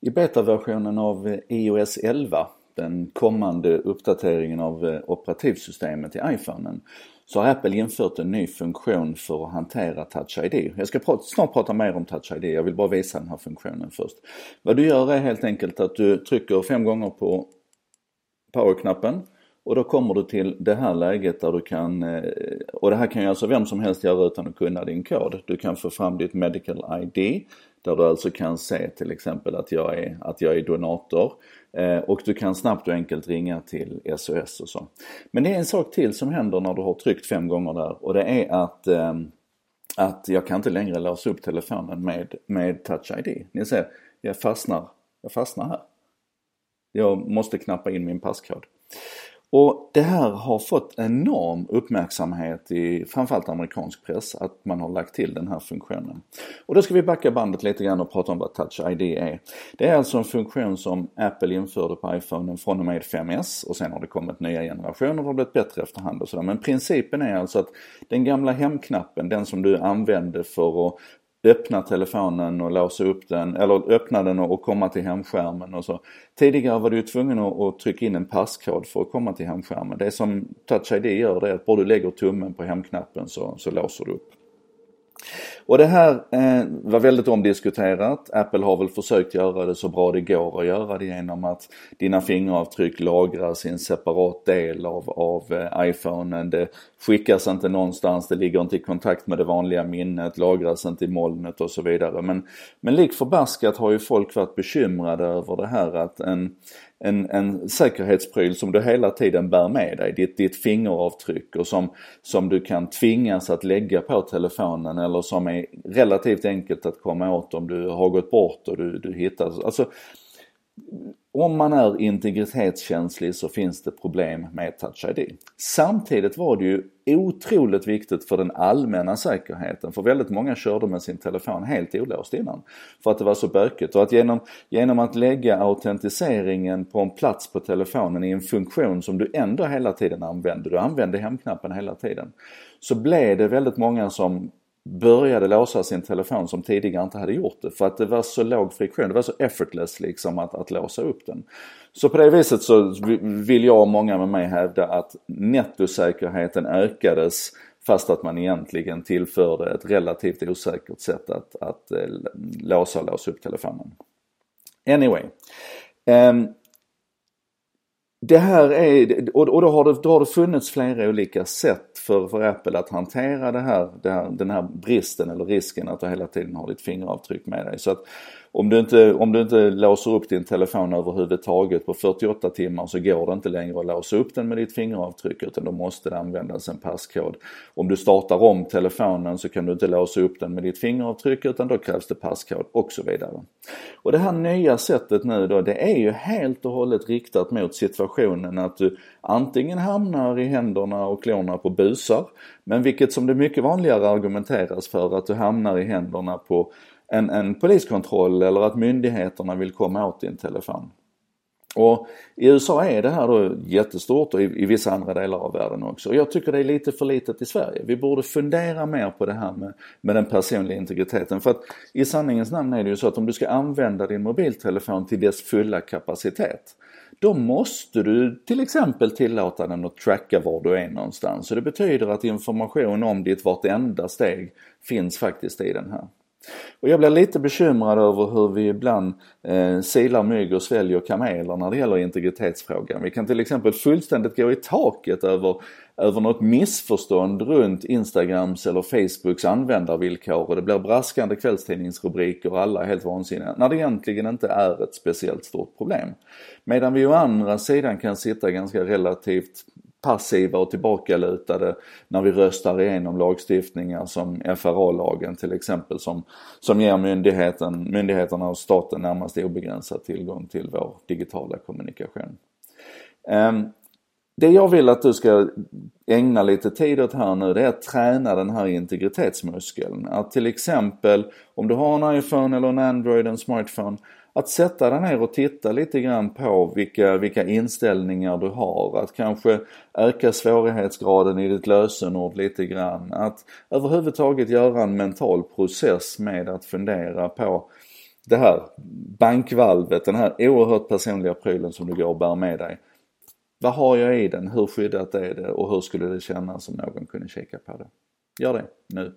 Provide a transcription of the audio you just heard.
I betaversionen av iOS 11, den kommande uppdateringen av eh, operativsystemet i iPhonen, så har Apple infört en ny funktion för att hantera Touch ID. Jag ska prata, snart prata mer om Touch ID, jag vill bara visa den här funktionen först. Vad du gör är helt enkelt att du trycker fem gånger på powerknappen och då kommer du till det här läget där du kan, eh, och det här kan ju alltså vem som helst göra utan att kunna din kod. Du kan få fram ditt Medical ID där du alltså kan se till exempel att jag är, att jag är donator. Eh, och du kan snabbt och enkelt ringa till SOS och så. Men det är en sak till som händer när du har tryckt fem gånger där och det är att eh, att jag kan inte längre låsa upp telefonen med, med Touch ID. Ni ser, jag fastnar, jag fastnar här. Jag måste knappa in min passkod. Och det här har fått enorm uppmärksamhet i framförallt amerikansk press att man har lagt till den här funktionen. Och då ska vi backa bandet lite grann och prata om vad Touch ID är. Det är alltså en funktion som Apple införde på iPhonen från och med 5S och sen har det kommit nya generationer och har blivit bättre efterhand och sådär. Men principen är alltså att den gamla hemknappen, den som du använde för att öppna telefonen och låsa upp den, eller öppna den och komma till hemskärmen och så. Tidigare var du tvungen att trycka in en passkod för att komma till hemskärmen. Det som Touch ID gör det är att bara du lägger tummen på hemknappen så, så låser du upp. Och det här eh, var väldigt omdiskuterat. Apple har väl försökt göra det så bra det går att göra det genom att dina fingeravtryck lagras i en separat del av, av eh, iPhonen. Det skickas inte någonstans, det ligger inte i kontakt med det vanliga minnet, lagras inte i molnet och så vidare. Men, men lik förbaskat har ju folk varit bekymrade över det här att en en, en säkerhetspryl som du hela tiden bär med dig, ditt, ditt fingeravtryck och som, som du kan tvingas att lägga på telefonen eller som är relativt enkelt att komma åt om du har gått bort och du, du hittar. Alltså, om man är integritetskänslig så finns det problem med Touch ID. Samtidigt var det ju otroligt viktigt för den allmänna säkerheten för väldigt många körde med sin telefon helt olåst innan. För att det var så bökigt och att genom, genom att lägga autentiseringen på en plats på telefonen i en funktion som du ändå hela tiden använde, du använde hemknappen hela tiden. Så blev det väldigt många som började låsa sin telefon som tidigare inte hade gjort det för att det var så låg friktion, det var så effortless liksom att, att låsa upp den. Så på det viset så vill jag och många med mig hävda att nettosäkerheten ökades fast att man egentligen tillförde ett relativt osäkert sätt att, att eh, låsa och låsa upp telefonen. Anyway. Um, det här är, och då har det, då har det funnits flera olika sätt för, för Apple att hantera det här, det här, den här bristen eller risken att du hela tiden har ditt fingeravtryck med dig. Så att om du, inte, om du inte låser upp din telefon överhuvudtaget på 48 timmar så går det inte längre att låsa upp den med ditt fingeravtryck utan då måste det användas en passkod. Om du startar om telefonen så kan du inte låsa upp den med ditt fingeravtryck utan då krävs det passkod och så vidare. Och det här nya sättet nu då det är ju helt och hållet riktat mot situationen att du antingen hamnar i händerna och klorna på busar men vilket som det mycket vanligare argumenteras för att du hamnar i händerna på en, en poliskontroll eller att myndigheterna vill komma åt din telefon. Och i USA är det här då jättestort och i, i vissa andra delar av världen också. Och jag tycker det är lite för litet i Sverige. Vi borde fundera mer på det här med, med den personliga integriteten. För att i sanningens namn är det ju så att om du ska använda din mobiltelefon till dess fulla kapacitet då måste du till exempel tillåta den att tracka var du är någonstans. Så det betyder att information om ditt vartenda steg finns faktiskt i den här. Och jag blir lite bekymrad över hur vi ibland eh, silar mygg och sväljer kameler när det gäller integritetsfrågan. Vi kan till exempel fullständigt gå i taket över, över något missförstånd runt Instagrams eller Facebooks användarvillkor och det blir braskande kvällstidningsrubriker och alla är helt vansinniga. När det egentligen inte är ett speciellt stort problem. Medan vi å andra sidan kan sitta ganska relativt passiva och tillbakalutade när vi röstar igenom lagstiftningar som FRA-lagen till exempel som, som ger myndigheten, myndigheterna och staten närmast obegränsad tillgång till vår digitala kommunikation. Um, det jag vill att du ska ägna lite tid åt här nu det är att träna den här integritetsmuskeln. Att till exempel om du har en iPhone eller en Android, en smartphone att sätta dig ner och titta lite grann på vilka, vilka inställningar du har. Att kanske öka svårighetsgraden i ditt lösenord lite grann. Att överhuvudtaget göra en mental process med att fundera på det här bankvalvet, den här oerhört personliga prylen som du går och bär med dig. Vad har jag i den? Hur skyddat är det? Och hur skulle det kännas om någon kunde kika på det? Gör det nu.